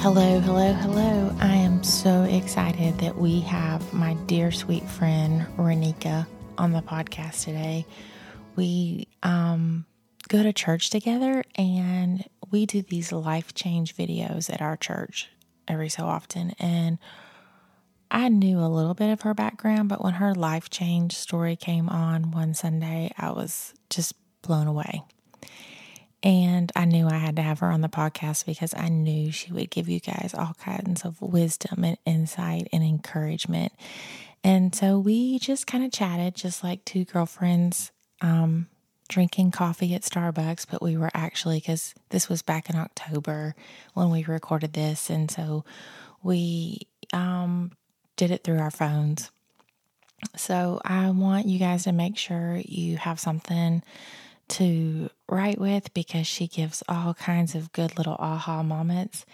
Hello, hello, hello. I am so excited that we have my dear sweet friend Renika on the podcast today. We um, go to church together and we do these life change videos at our church every so often. And I knew a little bit of her background, but when her life change story came on one Sunday, I was just blown away. And I knew I had to have her on the podcast because I knew she would give you guys all kinds of wisdom and insight and encouragement. And so we just kind of chatted, just like two girlfriends um, drinking coffee at Starbucks. But we were actually, because this was back in October when we recorded this. And so we um, did it through our phones. So I want you guys to make sure you have something to write with because she gives all kinds of good little aha moments.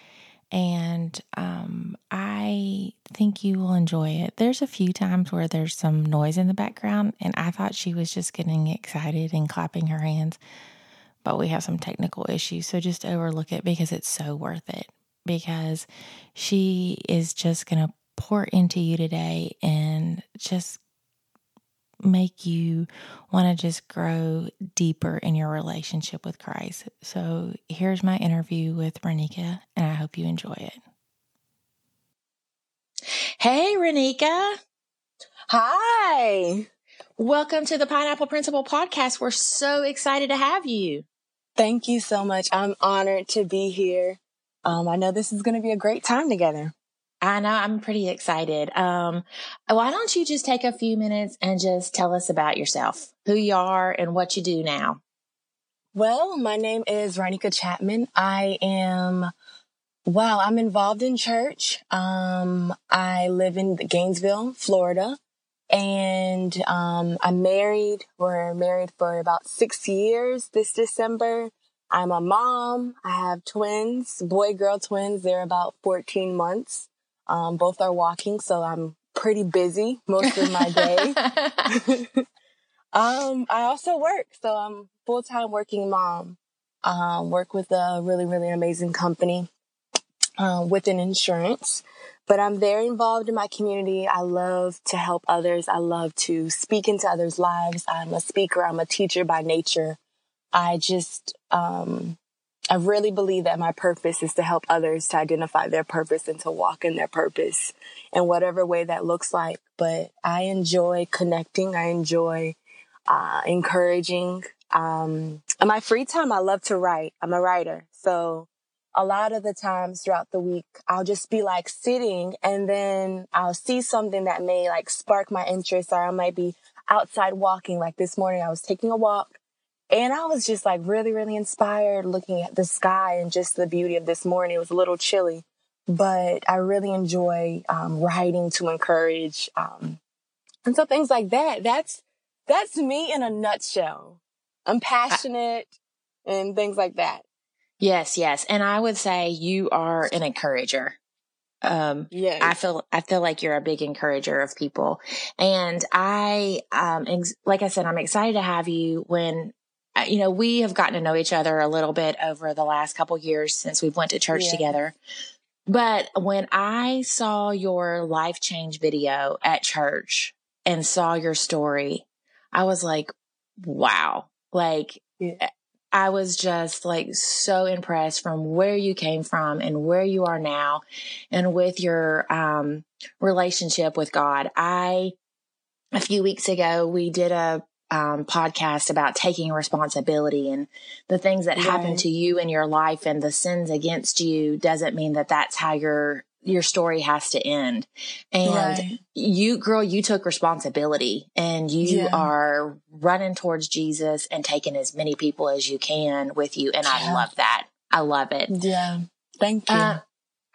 And um, I think you will enjoy it. There's a few times where there's some noise in the background, and I thought she was just getting excited and clapping her hands. But we have some technical issues, so just overlook it because it's so worth it. Because she is just going to pour into you today and just make you want to just grow deeper in your relationship with Christ. So here's my interview with Renika, and I hope you enjoy it. Hey, Renika. Hi. Welcome to the Pineapple Principle podcast. We're so excited to have you. Thank you so much. I'm honored to be here. Um, I know this is going to be a great time together. I know I'm pretty excited. Um, why don't you just take a few minutes and just tell us about yourself, who you are and what you do now? Well, my name is Renika Chapman. I am, wow, I'm involved in church. Um, I live in Gainesville, Florida, and um, I'm married. We're married for about six years this December. I'm a mom. I have twins, boy girl twins. They're about 14 months. Um, both are walking, so I'm pretty busy most of my day. um, I also work, so I'm full time working mom. Um, work with a really, really amazing company uh, with an insurance. But I'm very involved in my community. I love to help others. I love to speak into others' lives. I'm a speaker. I'm a teacher by nature. I just um, I really believe that my purpose is to help others to identify their purpose and to walk in their purpose in whatever way that looks like. But I enjoy connecting. I enjoy uh, encouraging. Um, in my free time, I love to write. I'm a writer. So a lot of the times throughout the week, I'll just be like sitting and then I'll see something that may like spark my interest or I might be outside walking. Like this morning, I was taking a walk and I was just like really, really inspired looking at the sky and just the beauty of this morning. It was a little chilly, but I really enjoy um, writing to encourage. Um, and so things like that. That's, that's me in a nutshell. I'm passionate I, and things like that. Yes, yes. And I would say you are an encourager. Um, yeah, I feel, I feel like you're a big encourager of people. And I, um, ex- like I said, I'm excited to have you when you know, we have gotten to know each other a little bit over the last couple years since we've went to church yeah. together. But when I saw your life change video at church and saw your story, I was like, wow. Like, yeah. I was just like so impressed from where you came from and where you are now and with your um, relationship with God. I, a few weeks ago, we did a um, podcast about taking responsibility and the things that right. happen to you in your life and the sins against you doesn't mean that that's how your your story has to end. And right. you, girl, you took responsibility and you yeah. are running towards Jesus and taking as many people as you can with you. And yeah. I love that. I love it. Yeah. Thank you. Uh,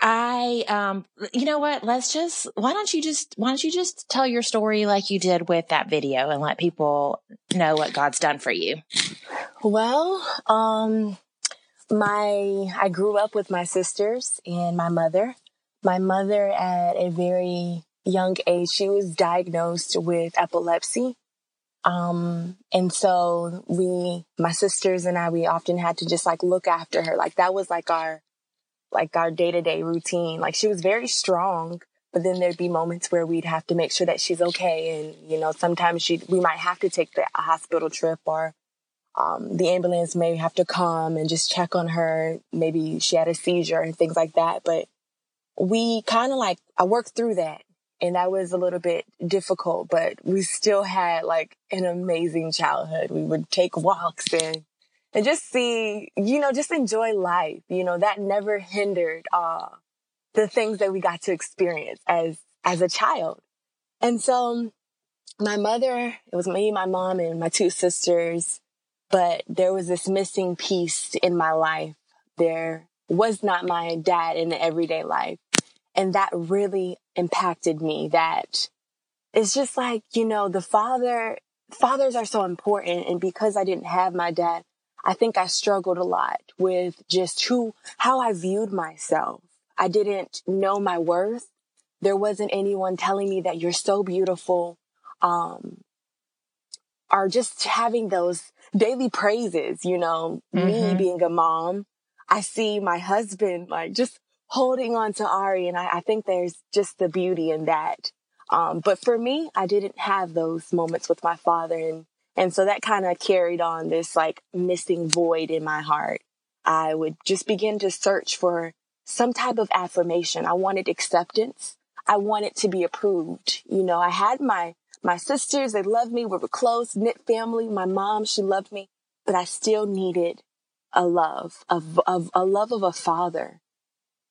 I, um, you know what? Let's just, why don't you just, why don't you just tell your story like you did with that video and let people know what God's done for you? Well, um, my, I grew up with my sisters and my mother. My mother at a very young age, she was diagnosed with epilepsy. Um, and so we, my sisters and I, we often had to just like look after her. Like that was like our, like our day to day routine. Like she was very strong, but then there'd be moments where we'd have to make sure that she's okay. And, you know, sometimes she, we might have to take the hospital trip or, um, the ambulance may have to come and just check on her. Maybe she had a seizure and things like that. But we kind of like, I worked through that and that was a little bit difficult, but we still had like an amazing childhood. We would take walks and and just see, you know, just enjoy life. You know, that never hindered uh the things that we got to experience as as a child. And so my mother, it was me, my mom, and my two sisters, but there was this missing piece in my life. There was not my dad in the everyday life. And that really impacted me that it's just like, you know, the father, fathers are so important. And because I didn't have my dad, I think I struggled a lot with just who, how I viewed myself. I didn't know my worth. There wasn't anyone telling me that you're so beautiful. Um, or just having those daily praises, you know, mm-hmm. me being a mom. I see my husband like just holding on to Ari. And I, I think there's just the beauty in that. Um, but for me, I didn't have those moments with my father. And, and so that kind of carried on this like missing void in my heart. I would just begin to search for some type of affirmation. I wanted acceptance. I wanted to be approved. You know, I had my, my sisters, they loved me. We were close, knit family. My mom, she loved me, but I still needed a love of, of a love of a father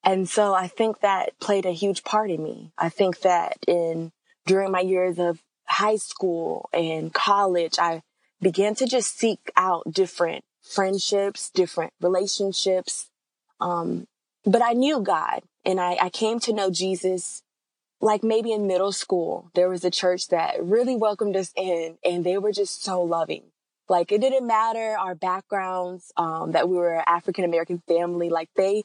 and so I think that played a huge part in me. I think that in during my years of high school and college, I began to just seek out different friendships, different relationships. Um, but I knew God and I, I came to know Jesus like maybe in middle school. There was a church that really welcomed us in and they were just so loving. Like it didn't matter our backgrounds, um, that we were an African American family. Like they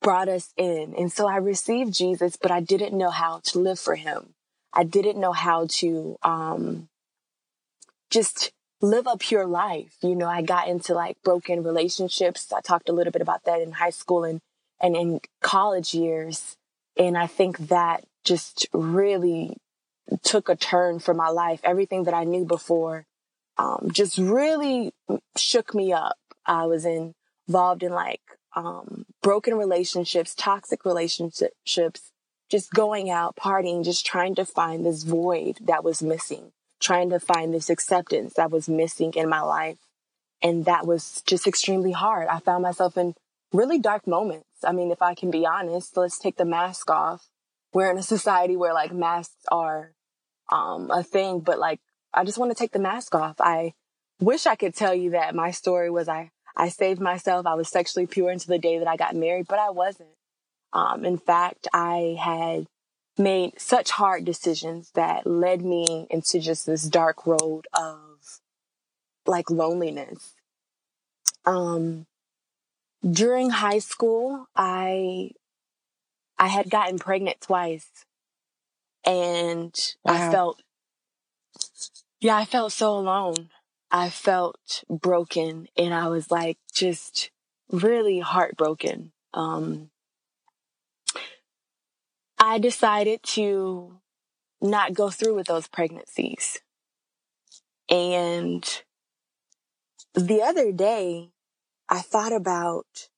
brought us in. And so I received Jesus, but I didn't know how to live for him. I didn't know how to, um, just live a pure life. You know, I got into like broken relationships. I talked a little bit about that in high school and, and in college years. And I think that just really took a turn for my life. Everything that I knew before, um, just really shook me up. I was involved in like um, broken relationships, toxic relationships, just going out, partying, just trying to find this void that was missing, trying to find this acceptance that was missing in my life. And that was just extremely hard. I found myself in really dark moments. I mean, if I can be honest, let's take the mask off. We're in a society where like masks are um, a thing, but like I just want to take the mask off. I wish I could tell you that my story was I I saved myself. I was sexually pure until the day that I got married, but I wasn't. Um, in fact, I had made such hard decisions that led me into just this dark road of like loneliness. Um, during high school, I, I had gotten pregnant twice and wow. I felt, yeah, I felt so alone. I felt broken and I was like just really heartbroken. Um, I decided to not go through with those pregnancies. And the other day, I thought about,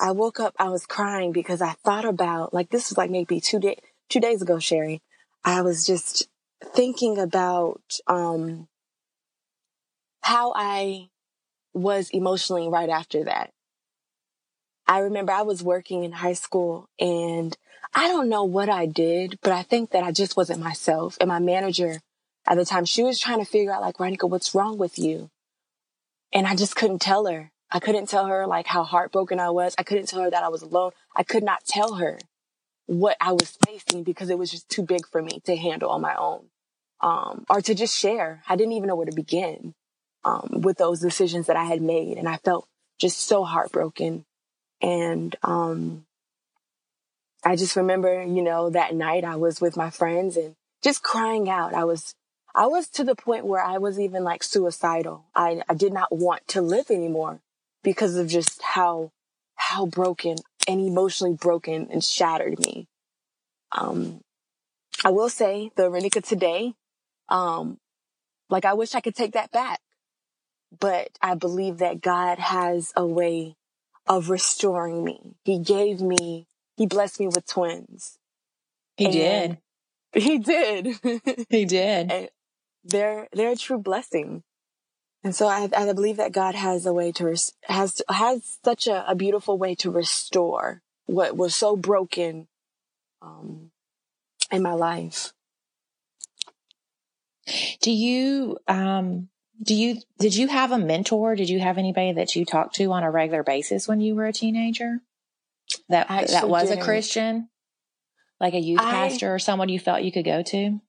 I woke up, I was crying because I thought about, like, this was like maybe two day, two days ago, Sherry. I was just thinking about, um, how I was emotionally right after that. I remember I was working in high school and I don't know what I did, but I think that I just wasn't myself. And my manager at the time, she was trying to figure out like, Renika, what's wrong with you? And I just couldn't tell her. I couldn't tell her like how heartbroken I was. I couldn't tell her that I was alone. I could not tell her what I was facing because it was just too big for me to handle on my own. Um, or to just share. I didn't even know where to begin um, with those decisions that I had made. And I felt just so heartbroken. And, um, I just remember, you know, that night I was with my friends and just crying out. I was, I was to the point where I was even like suicidal. I, I did not want to live anymore because of just how, how broken and emotionally broken and shattered me. Um, I will say the Renika today, um, like I wish I could take that back, but I believe that God has a way of restoring me. He gave me, he blessed me with twins. He did. He did. he did. And they're, they're a true blessing. And so I, I believe that God has a way to, res- has, has such a, a beautiful way to restore what was so broken, um, in my life. Do you, um, do you, did you have a mentor? Did you have anybody that you talked to on a regular basis when you were a teenager? That, that was didn't. a Christian? Like a youth I, pastor or someone you felt you could go to?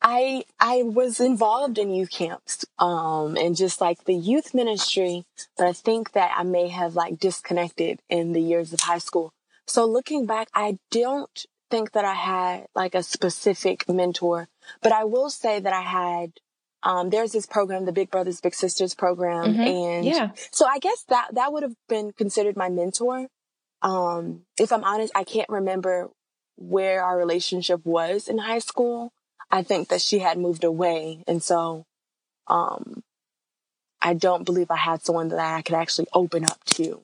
I I was involved in youth camps, um, and just like the youth ministry, but I think that I may have like disconnected in the years of high school. So looking back, I don't think that I had like a specific mentor, but I will say that I had um, there's this program, the Big Brothers Big Sisters program, mm-hmm. and yeah. so I guess that that would have been considered my mentor. Um, if I'm honest, I can't remember where our relationship was in high school. I think that she had moved away, and so um, I don't believe I had someone that I could actually open up to.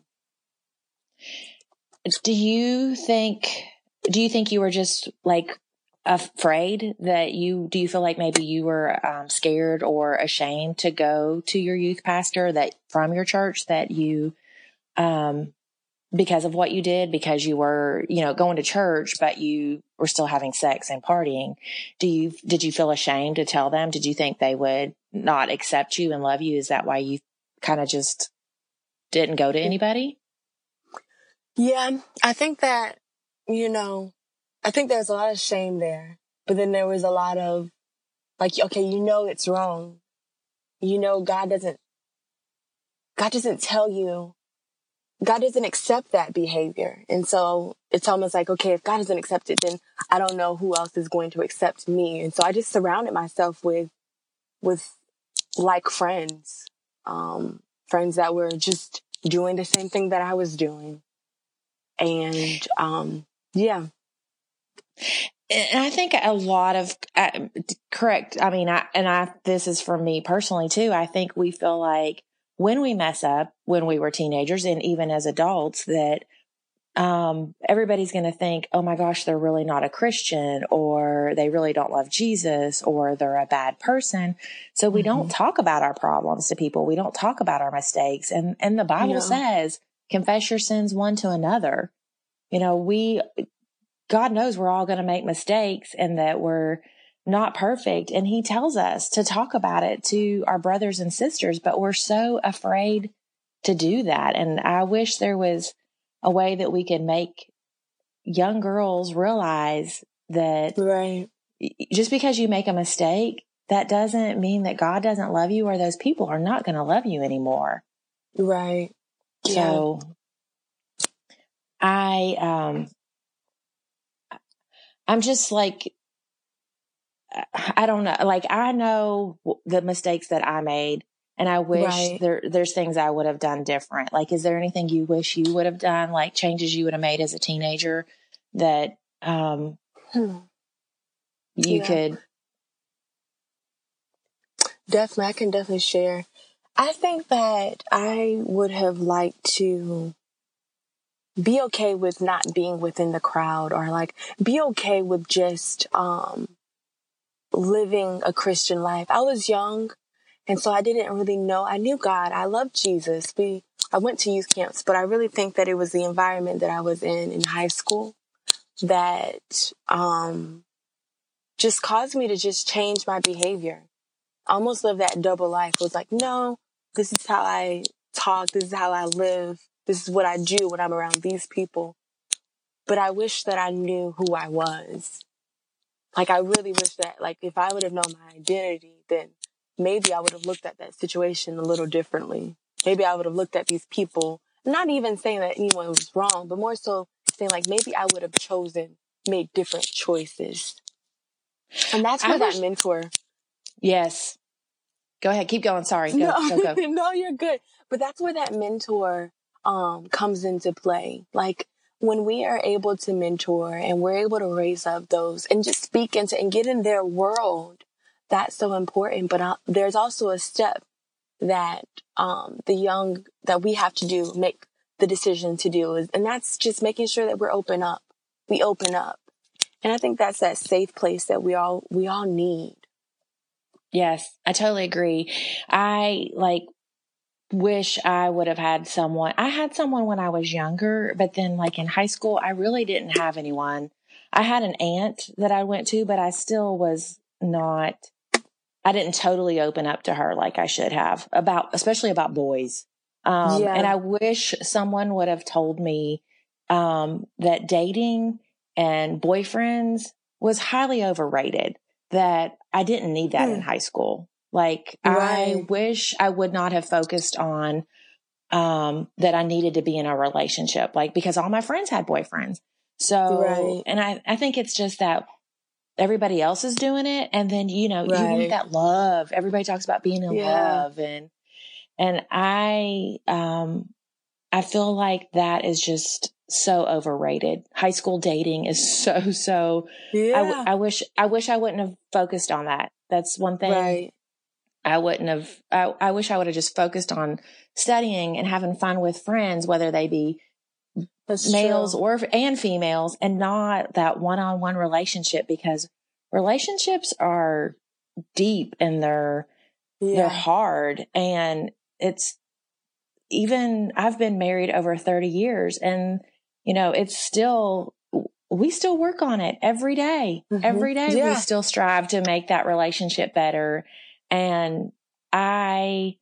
Do you think do you think you were just like afraid that you do you feel like maybe you were um, scared or ashamed to go to your youth pastor that from your church that you um because of what you did because you were you know going to church but you were still having sex and partying. Do you did you feel ashamed to tell them? Did you think they would not accept you and love you? Is that why you kind of just didn't go to anybody? Yeah i think that you know, I think there's a lot of shame there, but then there was a lot of like, okay, you know, it's wrong. You know, God doesn't, God doesn't tell you, God doesn't accept that behavior. And so it's almost like, okay, if God doesn't accept it, then I don't know who else is going to accept me. And so I just surrounded myself with, with like friends, um, friends that were just doing the same thing that I was doing. And, um, yeah. And I think a lot of uh, correct. I mean, I, and I, this is for me personally too. I think we feel like when we mess up when we were teenagers and even as adults that um, everybody's going to think, oh my gosh, they're really not a Christian or they really don't love Jesus or they're a bad person. So we mm-hmm. don't talk about our problems to people. We don't talk about our mistakes. And, and the Bible says, confess your sins one to another. You know, we, God knows we're all going to make mistakes and that we're not perfect. And he tells us to talk about it to our brothers and sisters, but we're so afraid to do that. And I wish there was a way that we could make young girls realize that right. just because you make a mistake, that doesn't mean that God doesn't love you or those people are not going to love you anymore. Right. So I, um, I'm just like, I don't know. Like I know the mistakes that I made and I wish right. there, there's things I would have done different. Like, is there anything you wish you would have done? Like changes you would have made as a teenager that, um, hmm. you yeah. could. Definitely. I can definitely share. I think that I would have liked to be okay with not being within the crowd or like be okay with just um living a Christian life. I was young and so I didn't really know. I knew God. I loved Jesus. We I went to youth camps, but I really think that it was the environment that I was in in high school that um just caused me to just change my behavior. Almost lived that double life. It was like, no, this is how I talk, this is how I live this is what I do when I'm around these people. But I wish that I knew who I was. Like, I really wish that, like, if I would have known my identity, then maybe I would have looked at that situation a little differently. Maybe I would have looked at these people, not even saying that anyone was wrong, but more so saying, like, maybe I would have chosen, made different choices. And that's where wish- that mentor. Yes. Go ahead. Keep going. Sorry. Go, no, go, go. no, you're good. But that's where that mentor um, comes into play. Like when we are able to mentor and we're able to raise up those and just speak into and get in their world, that's so important. But uh, there's also a step that um, the young that we have to do make the decision to do is, and that's just making sure that we're open up. We open up, and I think that's that safe place that we all we all need. Yes, I totally agree. I like wish I would have had someone. I had someone when I was younger, but then like in high school, I really didn't have anyone. I had an aunt that I went to, but I still was not I didn't totally open up to her like I should have about, especially about boys. Um, yeah. and I wish someone would have told me, um, that dating and boyfriends was highly overrated, that I didn't need that mm. in high school. Like right. I wish I would not have focused on, um, that I needed to be in a relationship, like because all my friends had boyfriends. So, right. and I, I think it's just that everybody else is doing it and then you know right. you need that love everybody talks about being in yeah. love and and i um i feel like that is just so overrated high school dating is so so yeah. I, I wish i wish i wouldn't have focused on that that's one thing right. I wouldn't have I, I wish i would have just focused on studying and having fun with friends whether they be that's males true. or and females and not that one-on-one relationship because relationships are deep and they're yeah. they're hard and it's even I've been married over 30 years and you know it's still we still work on it every day. Mm-hmm. Every day yeah. we still strive to make that relationship better and I,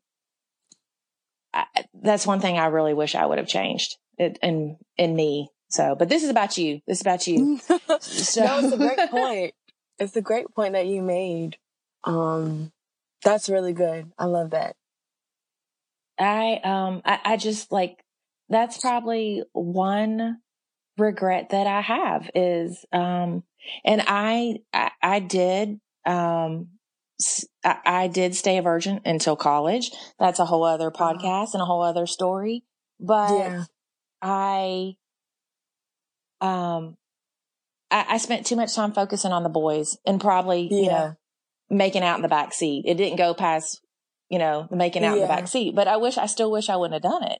I that's one thing I really wish I would have changed it, in in me. So, but this is about you. This is about you. so. that was a great point. It's a great point that you made. Um, that's really good. I love that. I um I, I just like that's probably one regret that I have is um and I I, I did um I, did stay a virgin until college. That's a whole other uh-huh. podcast and a whole other story. But yeah. I, um, I, I, spent too much time focusing on the boys and probably, yeah. you know, making out in the back seat. It didn't go past, you know, making out yeah. in the back seat, but I wish, I still wish I wouldn't have done it.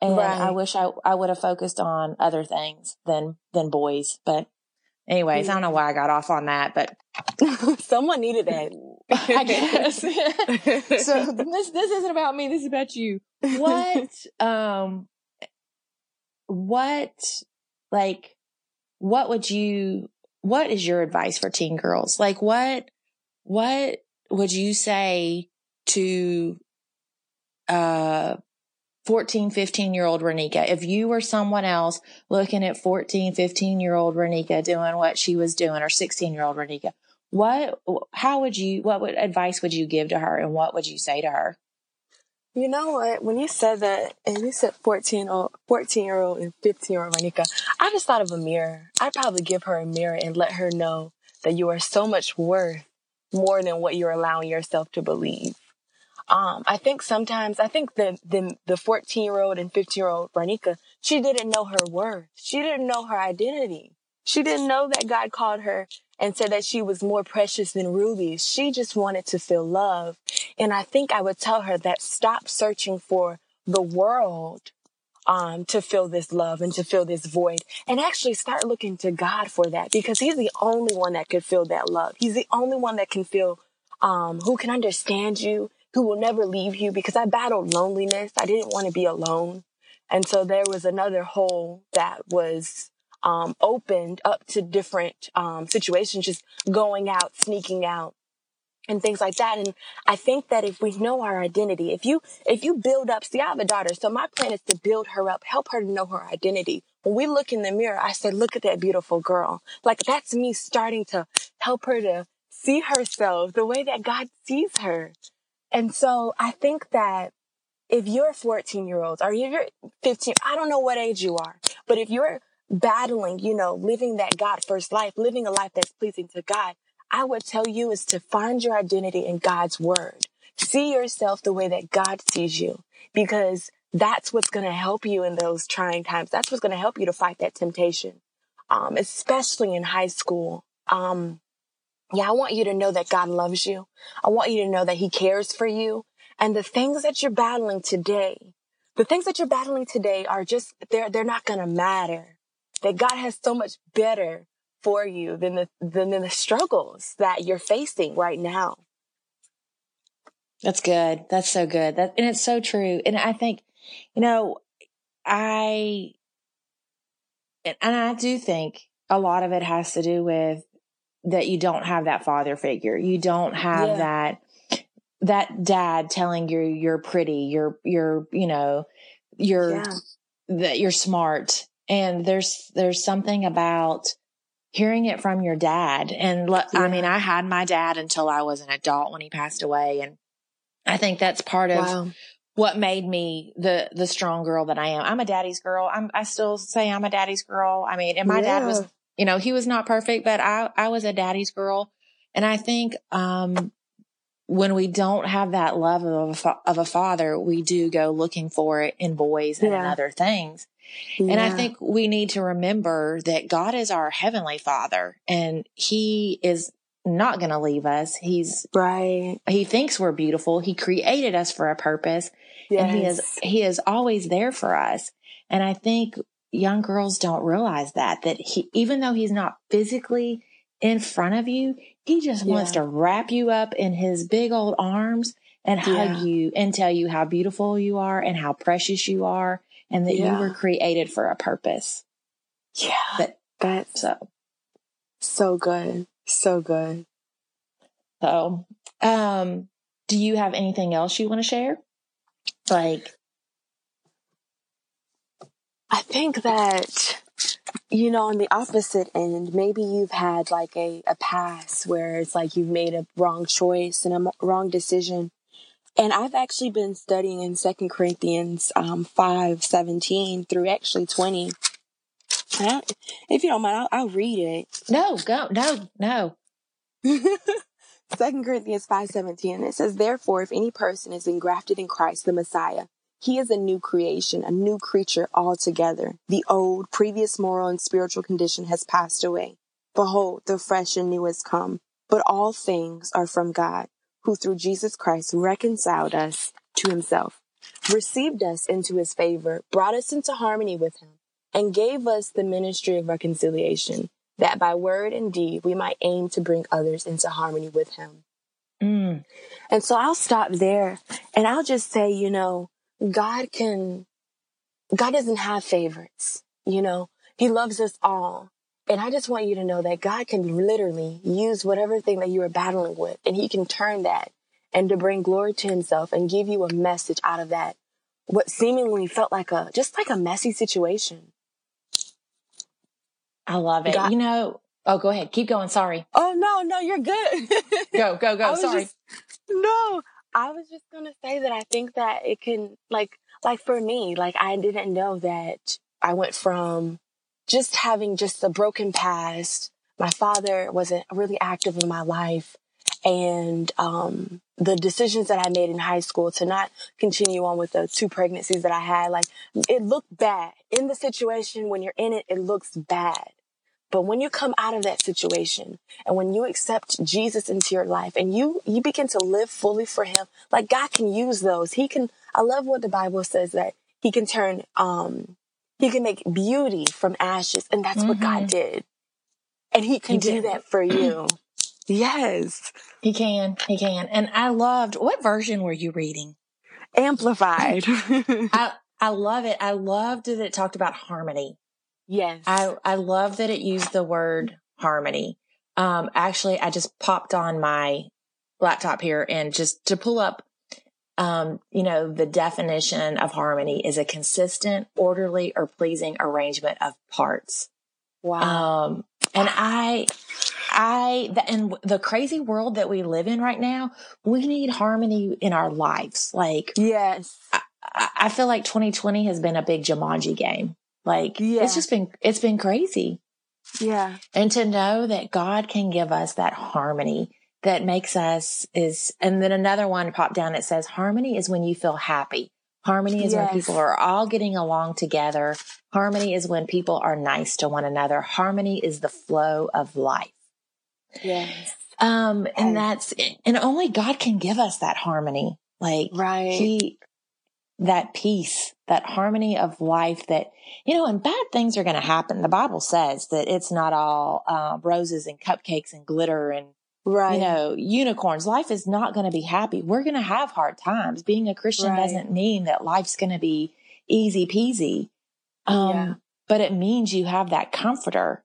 And right. I wish I, I would have focused on other things than, than boys. But anyways. I don't know why I got off on that, but someone needed that. I guess. so this, this isn't about me. This is about you. What, um, what, like, what would you, what is your advice for teen girls? Like, what, what would you say to, uh, 14, 15 year old Renika. If you were someone else looking at 14, 15 year old Renika doing what she was doing or 16 year old Renika, what, how would you, what would advice would you give to her and what would you say to her? You know what? When you said that, and you said 14, old, 14 year old and 15 year old Monica, I just thought of a mirror. I'd probably give her a mirror and let her know that you are so much worth more than what you're allowing yourself to believe. Um, I think sometimes, I think the, the, the 14 year old and 15 year old Renika, she didn't know her worth. She didn't know her identity. She didn't know that God called her and said that she was more precious than rubies. She just wanted to feel love. And I think I would tell her that stop searching for the world um, to fill this love and to fill this void and actually start looking to God for that because he's the only one that could fill that love. He's the only one that can feel, um, who can understand you, who will never leave you because I battled loneliness. I didn't want to be alone. And so there was another hole that was um, opened up to different um, situations, just going out, sneaking out, and things like that. And I think that if we know our identity, if you if you build up, see, I have a daughter, so my plan is to build her up, help her to know her identity. When we look in the mirror, I said, "Look at that beautiful girl." Like that's me starting to help her to see herself the way that God sees her. And so I think that if you're 14 year olds or you're 15, I don't know what age you are, but if you're battling, you know, living that God first life, living a life that's pleasing to God, I would tell you is to find your identity in God's word. See yourself the way that God sees you because that's what's going to help you in those trying times. That's what's going to help you to fight that temptation, um, especially in high school. Um, yeah, I want you to know that God loves you. I want you to know that He cares for you. And the things that you're battling today, the things that you're battling today are just, they're, they're not going to matter. That God has so much better for you than the, than the struggles that you're facing right now. That's good. That's so good. That, and it's so true. And I think, you know, I, and I do think a lot of it has to do with that you don't have that father figure. You don't have yeah. that that dad telling you you're pretty, you're you're you know, you're yeah. that you're smart. And there's there's something about hearing it from your dad. And yeah. I mean, I had my dad until I was an adult when he passed away and I think that's part of wow. what made me the the strong girl that I am. I'm a daddy's girl. I'm I still say I'm a daddy's girl. I mean, and my yeah. dad was you know, he was not perfect, but I, I was a daddy's girl. And I think, um, when we don't have that love of a, fa- of a father, we do go looking for it in boys and yeah. in other things. Yeah. And I think we need to remember that God is our heavenly father and he is not going to leave us. He's right. He thinks we're beautiful. He created us for a purpose yes. and he is, he is always there for us. And I think young girls don't realize that, that he, even though he's not physically in front of you, he just yeah. wants to wrap you up in his big old arms and yeah. hug you and tell you how beautiful you are and how precious you are and that yeah. you were created for a purpose. Yeah. But, that's so, so good. So good. So, um, do you have anything else you want to share? Like, I think that, you know, on the opposite end, maybe you've had like a, a pass where it's like you've made a wrong choice and a wrong decision. And I've actually been studying in Second Corinthians um, 5 17 through actually 20. I, if you don't mind, I'll, I'll read it. No, go. No, no. Second Corinthians 5 17. It says, Therefore, if any person is engrafted in Christ, the Messiah, he is a new creation, a new creature altogether. The old, previous moral and spiritual condition has passed away. Behold, the fresh and new has come. But all things are from God, who through Jesus Christ reconciled us to himself, received us into his favor, brought us into harmony with him, and gave us the ministry of reconciliation, that by word and deed we might aim to bring others into harmony with him. Mm. And so I'll stop there and I'll just say, you know, God can, God doesn't have favorites, you know, he loves us all. And I just want you to know that God can literally use whatever thing that you are battling with and he can turn that and to bring glory to himself and give you a message out of that. What seemingly felt like a, just like a messy situation. I love it. God, you know, oh, go ahead. Keep going. Sorry. Oh, no, no, you're good. go, go, go. Sorry. Just, no, I was just gonna say that I think that it can like like for me, like I didn't know that I went from just having just a broken past. My father wasn't really active in my life. And um, the decisions that I made in high school to not continue on with the two pregnancies that I had, like it looked bad in the situation. When you're in it, it looks bad. But when you come out of that situation and when you accept Jesus into your life and you, you begin to live fully for him, like God can use those. He can, I love what the Bible says that he can turn, um, he can make beauty from ashes. And that's mm-hmm. what God mm-hmm. did. And he can he do that for you. yes. He can. He can. And I loved, what version were you reading? Amplified. I, I love it. I loved that it talked about harmony. Yes. I, I love that it used the word harmony. Um, actually, I just popped on my laptop here and just to pull up, um, you know, the definition of harmony is a consistent, orderly, or pleasing arrangement of parts. Wow. Um, and I, I, the, in the crazy world that we live in right now, we need harmony in our lives. Like, yes, I, I feel like 2020 has been a big Jumanji game. Like yeah. it's just been, it's been crazy. Yeah. And to know that God can give us that harmony that makes us is, and then another one popped down. It says harmony is when you feel happy, Harmony is Yes. when people are all getting along together. Harmony is when people are nice to one another. Harmony is the flow of life. Yes. Um, and that's, and only God can give us that harmony. Like Right. he, that peace, that harmony of life that, you know, and bad things are going to happen. The Bible says that it's not all, uh, roses and cupcakes and glitter and, right. you know, unicorns. Life is not going to be happy. We're going to have hard times. Being a Christian Right. doesn't mean that life's going to be easy peasy. Um, Yeah. but it means you have that comforter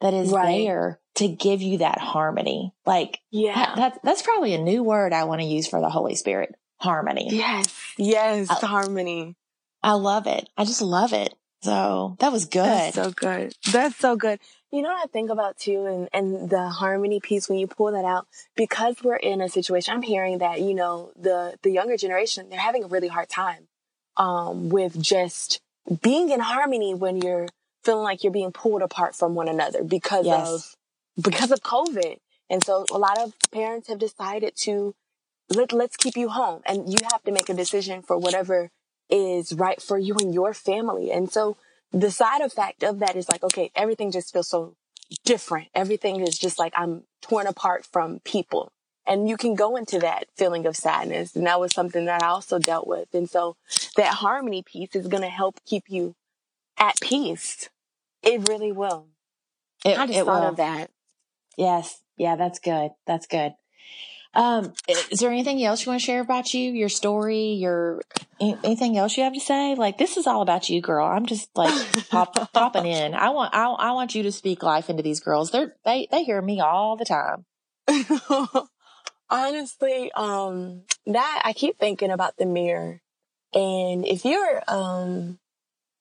that is Right. there to give you that harmony. Like yeah. that, that's, that's probably a new word I want to use for the Holy Spirit. Harmony. yes. Yes. I- harmony. I love it. I just love it. So that was good. That's so good. That's so good. You know what I think about too, and, and the harmony piece when you pull that out, because we're in a situation, I'm hearing that, you know, the, the younger generation, they're having a really hard time, um, with just being in harmony when you're feeling like you're being pulled apart from one another because Yes. of, because of COVID. And so a lot of parents have decided to let, let's keep you home and you have to make a decision for whatever is right for you and your family. And so the side effect of that is like, okay, everything just feels so different. Everything is just like I'm torn apart from people. And you can go into that feeling of sadness. And that was something that I also dealt with. And so that harmony piece is going to help keep you at peace. It really will. It, I just thought will. of that. Yes. Yeah, that's good. That's good. Um, is there anything else you want to share about you, your story, your anything else you have to say? Like this is all about you, girl. I'm just like pop, popping in. I want I, I want you to speak life into these girls. They're they they hear me all the time. Honestly, um, that I keep thinking about the mirror. And if you're um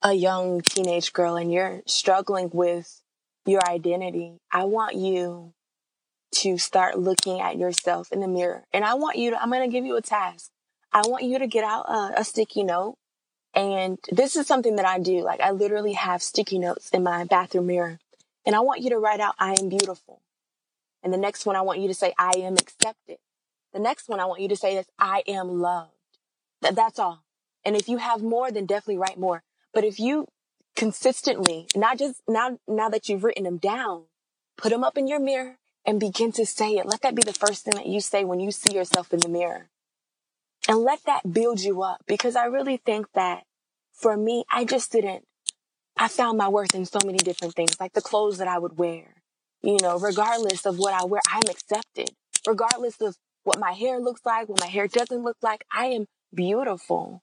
a young teenage girl and you're struggling with your identity, I want you to start looking at yourself in the mirror. And I want you to, I'm going to give you a task. I want you to get out a, a sticky note. And this is something that I do. Like I literally have sticky notes in my bathroom mirror. And I want you to write out, I am beautiful. And the next one, I want you to say, I am accepted. The next one, I want you to say is, I am loved. That, that's all. And if you have more, then definitely write more. But if you consistently, not just now, now that you've written them down, put them up in your mirror and begin to say it. Let that be the first thing that you say when you see yourself in the mirror. And let that build you up because I really think that for me, I just didn't, I found my worth in so many different things, like the clothes that I would wear. You know, regardless of what I wear, I'm accepted. Regardless of what my hair looks like, what my hair doesn't look like, I am beautiful.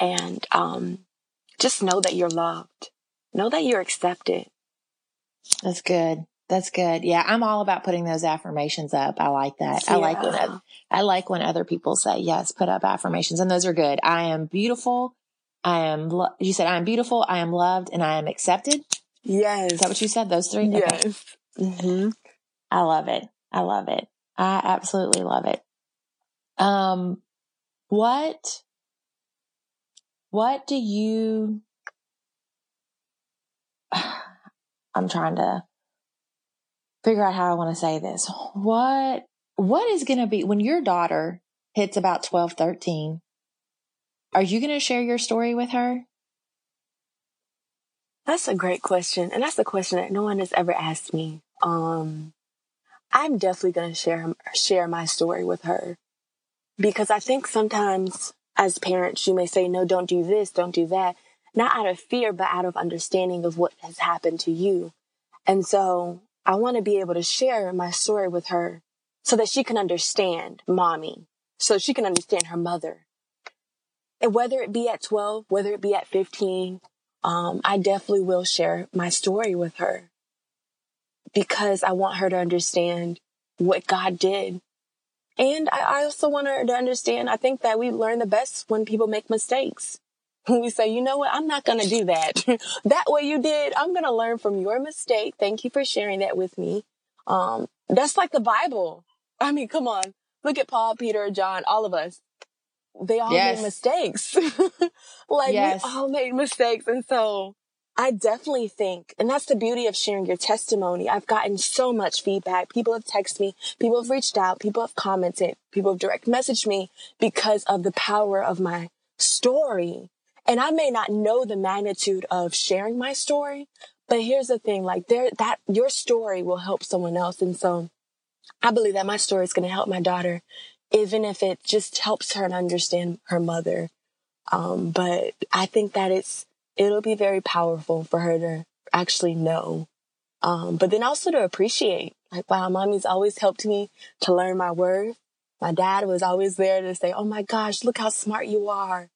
And, um, just know that you're loved. Know that you're accepted. That's good. That's good. Yeah, I'm all about putting those affirmations up. I like that. I like when Yeah. oth- I like when other people say yes, put up affirmations, and those are good. I am beautiful. I am. Lo- you said I am beautiful. I am loved, and I am accepted. Yes. Is that what you said? Those three. Okay. Yes. hmm I love it. I love it. I absolutely love it. Um, what, what do you, I'm trying to figure out how I want to say this. What, what is going to be when your daughter hits about 12, 13? Are you going to share your story with her? That's a great question. And that's a question that no one has ever asked me. Um, I'm definitely going to share, share my story with her because I think sometimes as parents, you may say, no, don't do this, don't do that. Not out of fear, but out of understanding of what has happened to you. And so I want to be able to share my story with her so that she can understand mommy, so she can understand her mother. And whether it be at 12, whether it be at 15, um, I definitely will share my story with her because I want her to understand what God did. And I, I also want her to understand, I think that we learn the best when people make mistakes. We say, you know what, I'm not going to do that. that way you did, I'm going to learn from your mistake. Thank you for sharing that with me. Um, that's like the Bible. I mean, come on. Look at Paul, Peter, John, all of us. They all Yes. made mistakes. like Yes. we all made mistakes. And so I definitely think, and that's the beauty of sharing your testimony. I've gotten so much feedback. People have texted me, people have reached out, people have commented, people have direct messaged me because of the power of my story. And I may not know the magnitude of sharing my story, but here's the thing, like there, that your story will help someone else. And so I believe that my story is going to help my daughter, even if it just helps her to understand her mother. Um, but I think that it's, it'll be very powerful for her to actually know. Um, but then also to appreciate, like, wow, mommy's always helped me to learn my worth. My dad was always there to say, Oh my gosh, look how smart you are.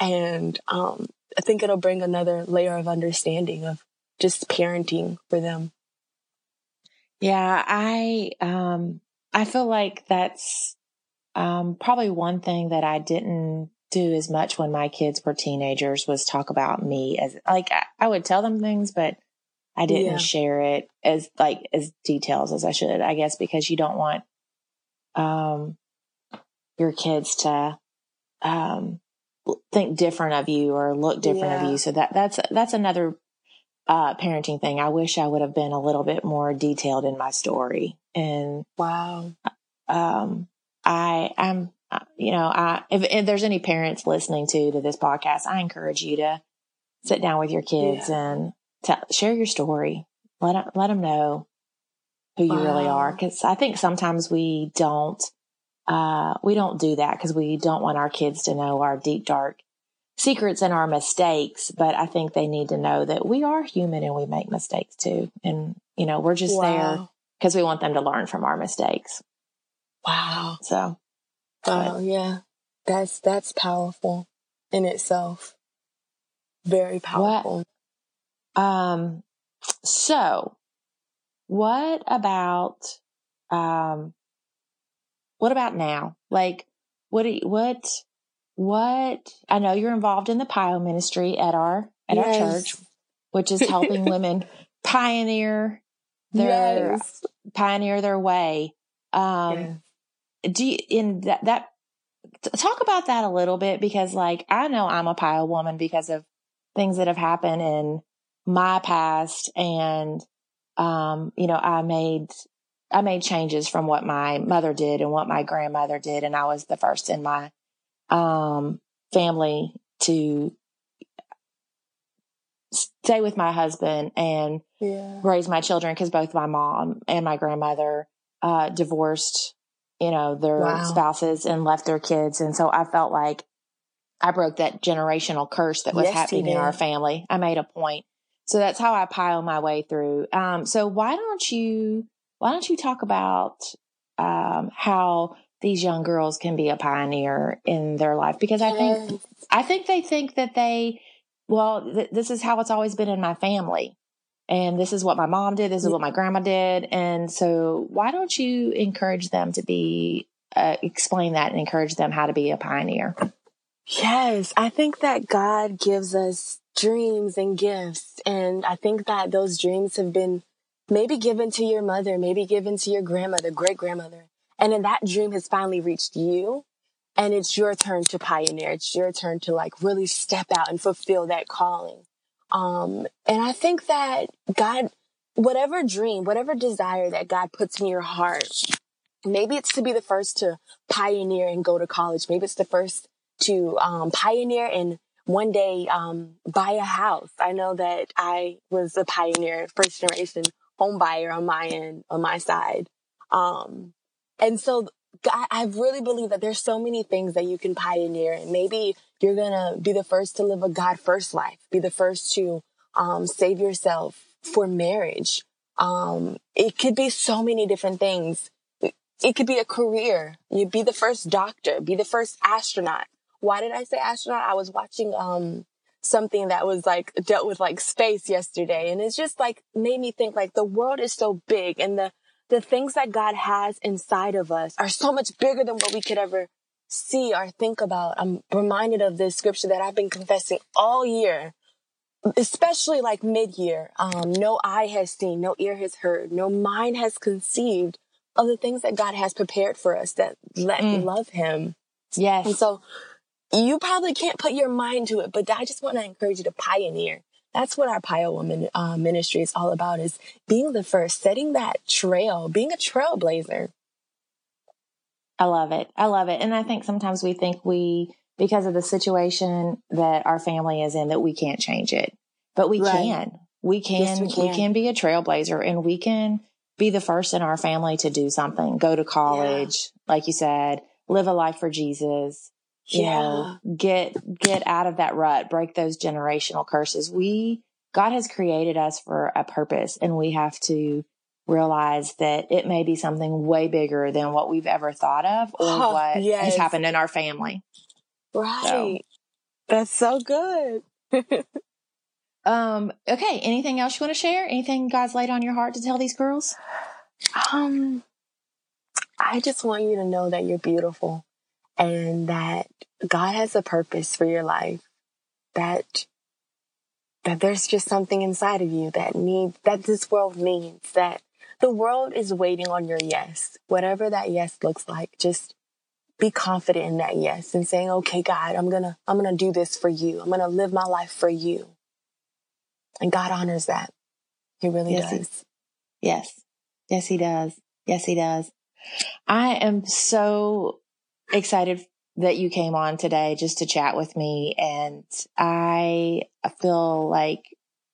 And, um, I think it'll bring another layer of understanding of just parenting for them. Yeah, I um I feel like that's um probably one thing that I didn't do as much when my kids were teenagers was talk about me as like I, I would tell them things but I didn't yeah. share it as like as details as I should, I guess because you don't want um your kids to um think different of you or look different yeah. of you. So that that's that's another uh, parenting thing. I wish I would have been a little bit more detailed in my story. And wow, um, I am, uh, you know, I if, if, there's any parents listening to to this podcast, I encourage you to sit down with your kids yeah. and share your story. Let let them know who you wow. really are, because I think sometimes we don't. Uh, we don't do that because we don't want our kids to know our deep, dark secrets and our mistakes, but I think they need to know that we are human and we make mistakes too. And, you know, we're just wow. there because we want them to learn from our mistakes. Wow. So, wow. But, yeah. That's, that's powerful in itself. Very powerful. What, um, so what about, um, what about now? Like, what, do you, what, what I know you're involved in the PIO ministry at our at yes. our church, which is helping women pioneer their yes. pioneer their way. Um, do you, in that that talk about that a little bit because like I know I'm a PIO woman because of things that have happened in my past and um, you know, I made I made changes from what my mother did and what my grandmother did and I was the first in my um, family to stay with my husband and yeah. raise my children because both my mom and my grandmother uh, divorced, you know, their wow. spouses and left their kids. And so I felt like I broke that generational curse that was yes, happening in our family. I made a point. So that's how I pile my way through. Um, so why don't you, why don't you talk about, um, how these young girls can be a pioneer in their life? Because I think I think they think that they well th- this is how it's always been in my family. And this is what my mom did. This is what my grandma did. And so why don't you encourage them to be uh, explain that and encourage them how to be a pioneer? Yes. I think that god gives us dreams and gifts. And i think that those dreams have been maybe given to your mother maybe given to your grandmother great grandmother and then that dream has finally reached you and it's your turn to pioneer. It's your turn to like really step out and fulfill that calling. Um, and I think that God, whatever dream, whatever desire that God puts in your heart, maybe it's to be the first to pioneer and go to college. Maybe it's the first to um, pioneer and one day um, buy a house. I know that I was a pioneer, first generation home buyer on my end, on my side. Um, and so I really believe that there's so many things that you can pioneer and maybe you're going to be the first to live a God first life, be the first to um, save yourself for marriage. Um, it could be so many different things. It could be a career. You'd be the first doctor, be the first astronaut. Why did I say astronaut? I was watching, um, something that was like dealt with like space yesterday. And it's just like made me think like the world is so big and the the things that God has inside of us are so much bigger than what we could ever see or think about. I'm reminded of this scripture that I've been confessing all year, especially like mid year. Um, no eye has seen, no ear has heard, no mind has conceived of the things that God has prepared for us that let mm. love Him. Yes. And so you probably can't put your mind to it, but I just want to encourage you to pioneer that's what our PIO Woman uh, ministry is all about is being the first, setting that trail, being a trailblazer. I love it. I love it. And I think sometimes we think we because of the situation that our family is in that we can't change it. But we right. can. We can, yes, we can. We can be a trailblazer and we can be the first in our family to do something. Go to college, yeah. like you said, live a life for Jesus. You yeah. know, get get out of that rut, break those generational curses. We God has created us for a purpose and we have to realize that it may be something way bigger than what we've ever thought of or oh, what yes. has happened in our family. Right. So. That's so good. um, okay. Anything else you want to share? Anything God's laid on your heart to tell these girls? Um, I just want you to know that you're beautiful and that God has a purpose for your life. That that there's just something inside of you that needs that this world needs that the world is waiting on your yes. Whatever that yes looks like, just be confident in that yes and saying, okay, God, I'm going to, I'm to do this for you. I'm going to live my life for you. And God honors that. He really yes, does. He, yes. Yes, he does. Yes, he does. I am so excited that you came on today just to chat with me. And I feel like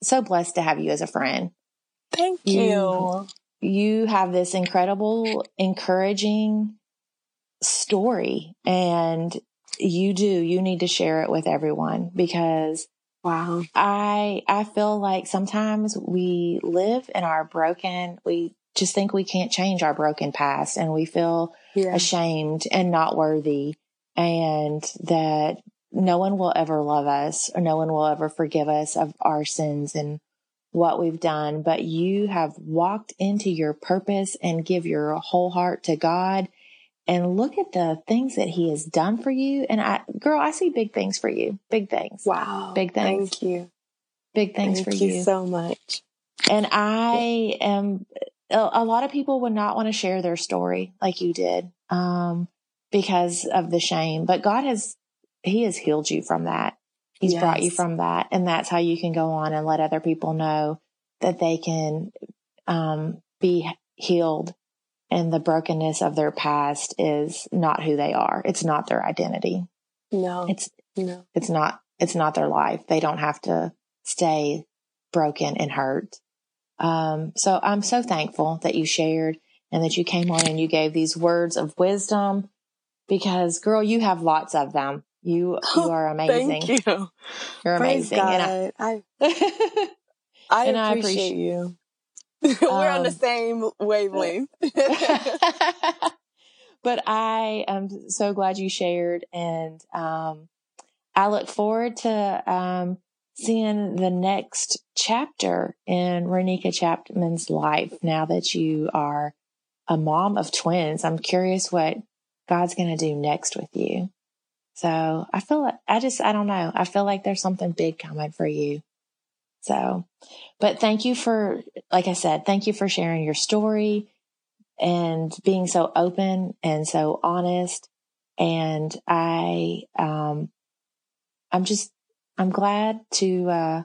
so blessed to have you as a friend. Thank you. You, you have this incredible, encouraging, story and you do, you need to share it with everyone because wow. I, I feel like sometimes we live in our broken, we just think we can't change our broken past and we feel yeah. ashamed and not worthy and that no one will ever love us or no one will ever forgive us of our sins and what we've done, but you have walked into your purpose and give your whole heart to God and look at the things that he has done for you. And I, girl, I see big things for you. Big things. Wow. Big things. Thank you. Big things Thank for you. you so much. And I am, a lot of people would not want to share their story like you did, um, because of the shame, but God has, he has healed you from that. He's yes. brought you from that. And that's how you can go on and let other people know that they can, um, be healed and the brokenness of their past is not who they are. It's not their identity. No. It's no. It's not it's not their life. They don't have to stay broken and hurt. Um, so I'm so thankful that you shared and that you came on and you gave these words of wisdom because girl, you have lots of them. You you are amazing. Thank you. You're Praise amazing. God. And I, I, I appreciate, I appreciate you. We're um, on the um, same wavelength. but I am so glad you shared and um, I look forward to um, seeing the next chapter in Renika Chapman's life now that you are a mom of twins. I'm curious what God's going to do next with you. So I feel like I just, I don't know. I feel like there's something big coming for you. So, but thank you for, like I said, thank you for sharing your story and being so open and so honest. And I, um, I'm just, I'm glad to, uh,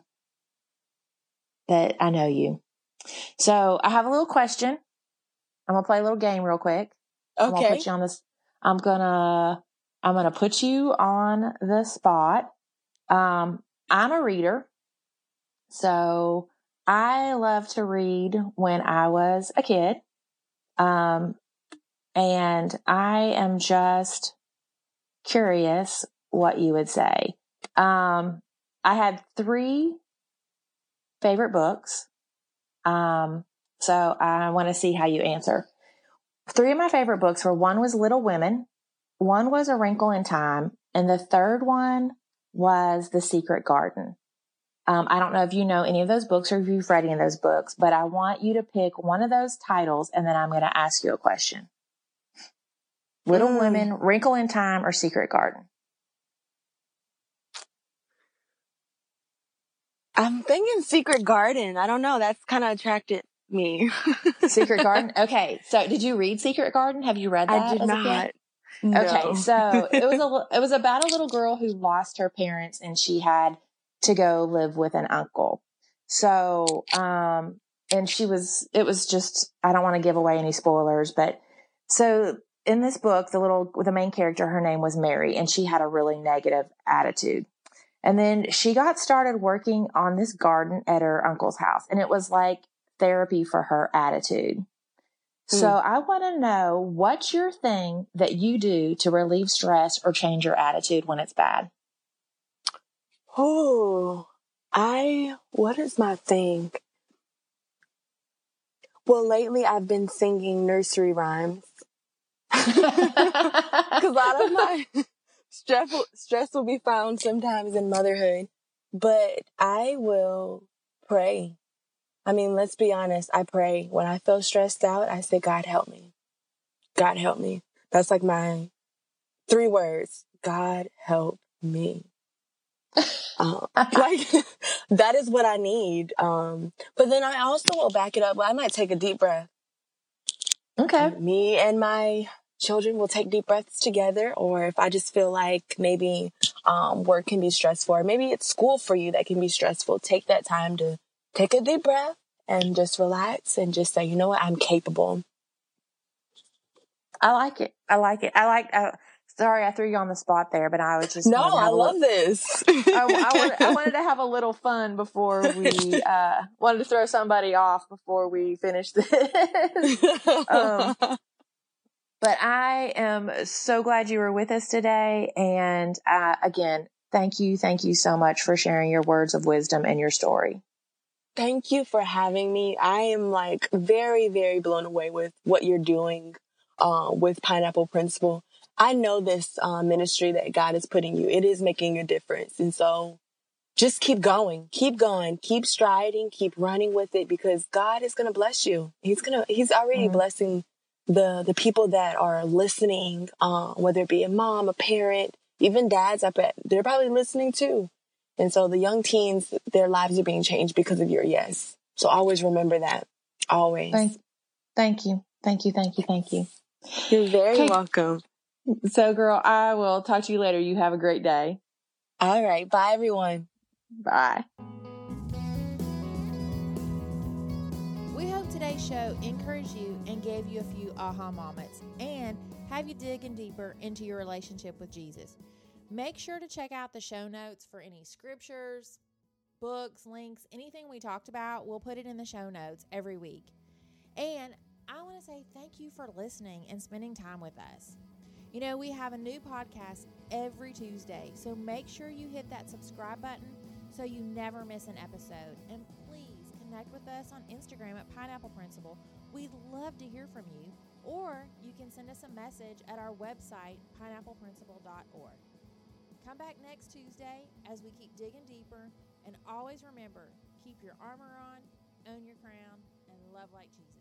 that I know you. So I have a little question. I'm gonna play a little game real quick. Okay. I'm gonna put you on this. I'm gonna, I'm gonna put you on the spot. Um, I'm a reader. So I love to read when I was a kid. Um, and I am just curious what you would say. Um, I had three favorite books. Um, so I want to see how you answer. Three of my favorite books were one was Little Women, one was A Wrinkle in Time, and the third one was The Secret Garden. Um, I don't know if you know any of those books or if you've read any of those books, but I want you to pick one of those titles and then I'm going to ask you a question. Little mm. Women, Wrinkle in Time, or Secret Garden? I'm thinking Secret Garden. I don't know. That's kind of attracted me. Secret Garden? Okay. So did you read Secret Garden? Have you read that? I did not. No. Okay. So it was a, it was about a little girl who lost her parents and she had to go live with an uncle. So, um, and she was, it was just, I don't want to give away any spoilers, but so in this book, the little, the main character, her name was Mary, and she had a really negative attitude. And then she got started working on this garden at her uncle's house, and it was like therapy for her attitude. So hmm. I want to know what's your thing that you do to relieve stress or change your attitude when it's bad? Oh, I, what is my thing? Well, lately I've been singing nursery rhymes. Because a lot of my stress, stress will be found sometimes in motherhood. But I will pray. I mean, let's be honest. I pray. When I feel stressed out, I say, God help me. God help me. That's like my three words. God help me. Um, like that is what I need. Um, but then I also will back it up. I might take a deep breath. Okay. Me and my children will take deep breaths together, or if I just feel like maybe um, work can be stressful, or maybe it's school for you that can be stressful, take that time to take a deep breath and just relax and just say, you know what, I'm capable. I like it. I like it. I like. Uh, Sorry, I threw you on the spot there, but I was just no. I love little, this. I, I, wanted, I, wanted, to have a little fun before we uh, wanted to throw somebody off before we finish this. um, but I am so glad you were with us today, and uh, again, thank you, thank you so much for sharing your words of wisdom and your story. Thank you for having me. I am like very, very blown away with what you're doing uh, with Pineapple Principle. I know this uh, ministry that God is putting you, it is making a difference. And so just keep going, keep going, keep striding, keep running with it because God is going to bless you. He's going to, he's already mm-hmm. blessing the, the people that are listening, uh, whether it be a mom, a parent, even dads, I bet they're probably listening too. And so the young teens, their lives are being changed because of your yes. So always remember that. Always. Thank, thank you. Thank you. Thank you. Thank you. You're very welcome. So, girl, I will talk to you later. You have a great day. All right. Bye, everyone. Bye. Show encouraged you and gave you a few aha moments and have you digging deeper into your relationship with Jesus. Make sure to check out the show notes for any scriptures, books, links, anything we talked about. We'll put it in the show notes every week. And I want to say thank you for listening and spending time with us. You know, we have a new podcast every Tuesday, so make sure you hit that subscribe button so you never miss an episode. And connect with us on Instagram at Pineapple Principle. We'd love to hear from you, or you can send us a message at our website, pineappleprinciple.org. Come back next Tuesday as we keep digging deeper, and always remember keep your armor on, own your crown, and love like Jesus.